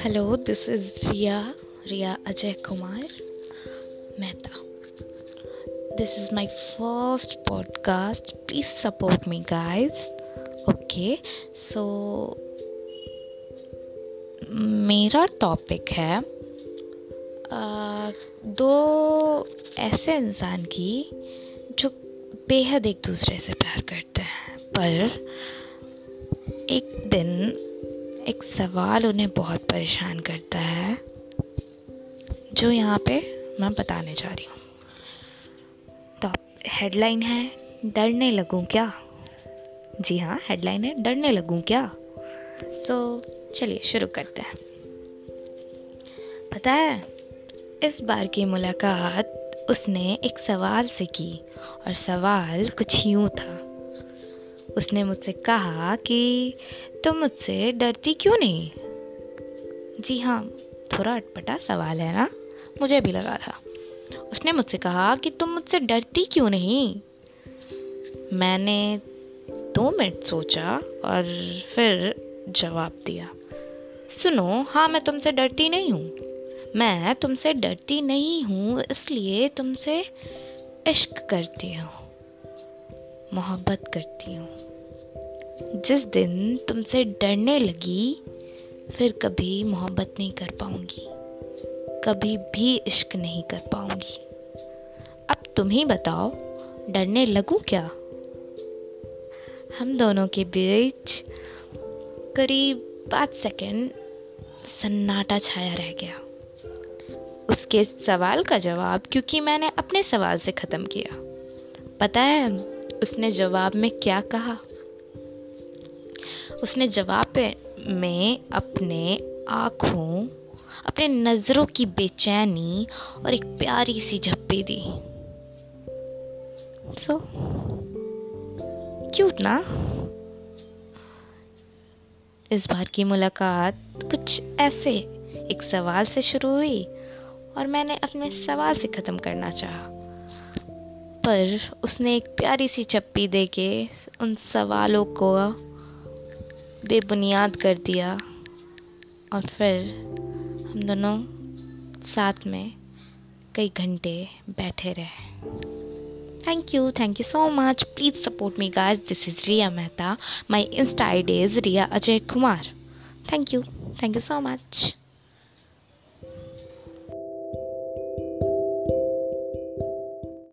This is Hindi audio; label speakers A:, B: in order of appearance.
A: Hello this is Riya Riya Ajay Kumar Mehta this is my first podcast please support me guys okay so मेरा टॉपिक है दो ऐसे इंसान की जो बेहद एक दूसरे से प्यार करते हैं। पर एक दिन एक सवाल उन्हें बहुत परेशान करता है, जो यहाँ पे मैं बताने जा रही हूँ। टॉप हेडलाइन है, डरने लगूँ क्या? जी हाँ हेडलाइन है, डरने लगूँ क्या? सो चलिए शुरू करते हैं। पता है, इस बार की मुलाकात उसने एक सवाल से की, और सवाल कुछ यूँ था। उसने मुझसे कहा कि तुम मुझसे डरती क्यों नहीं? जी हाँ थोड़ा अटपटा सवाल है ना? मुझे भी लगा था। उसने मुझसे कहा कि तुम मुझसे डरती क्यों नहीं? मैंने दो मिनट सोचा और फिर जवाब दिया, सुनो हाँ मैं तुमसे डरती नहीं हूँ। मैं तुमसे डरती नहीं हूँ, इसलिए तुमसे इश्क करती हूँ, मोहब्बत करती हूँ। जिस दिन तुमसे डरने लगी, फिर कभी मोहब्बत नहीं कर पाऊँगी। कभी भी इश्क नहीं कर पाऊँगी। अब तुम ही बताओ, डरने लगूं क्या? हम दोनों के बीच करीब पाँच सेकंड सन्नाटा छाया रह गया। उसके सवाल का जवाब क्योंकि मैंने अपने सवाल से ख़त्म किया। पता है उसने जवाब में क्या कहा? उसने जवाब में अपने आँखों, अपने नज़रों की बेचैनी और एक प्यारी सी झप्पी दी। सो क्यूट ना? इस बार की मुलाकात कुछ ऐसे एक सवाल से शुरू हुई और मैंने अपने सवाल से ख़त्म करना चाहा। पर उसने एक प्यारी सी चप्पी दे के उन सवालों को बेबुनियाद कर दिया और फिर हम दोनों साथ में कई घंटे बैठे रहे। Thank you thank you so much please support me guys this is Riya Mehta my insta ID is Riya Ajay Kumar thank you thank you so much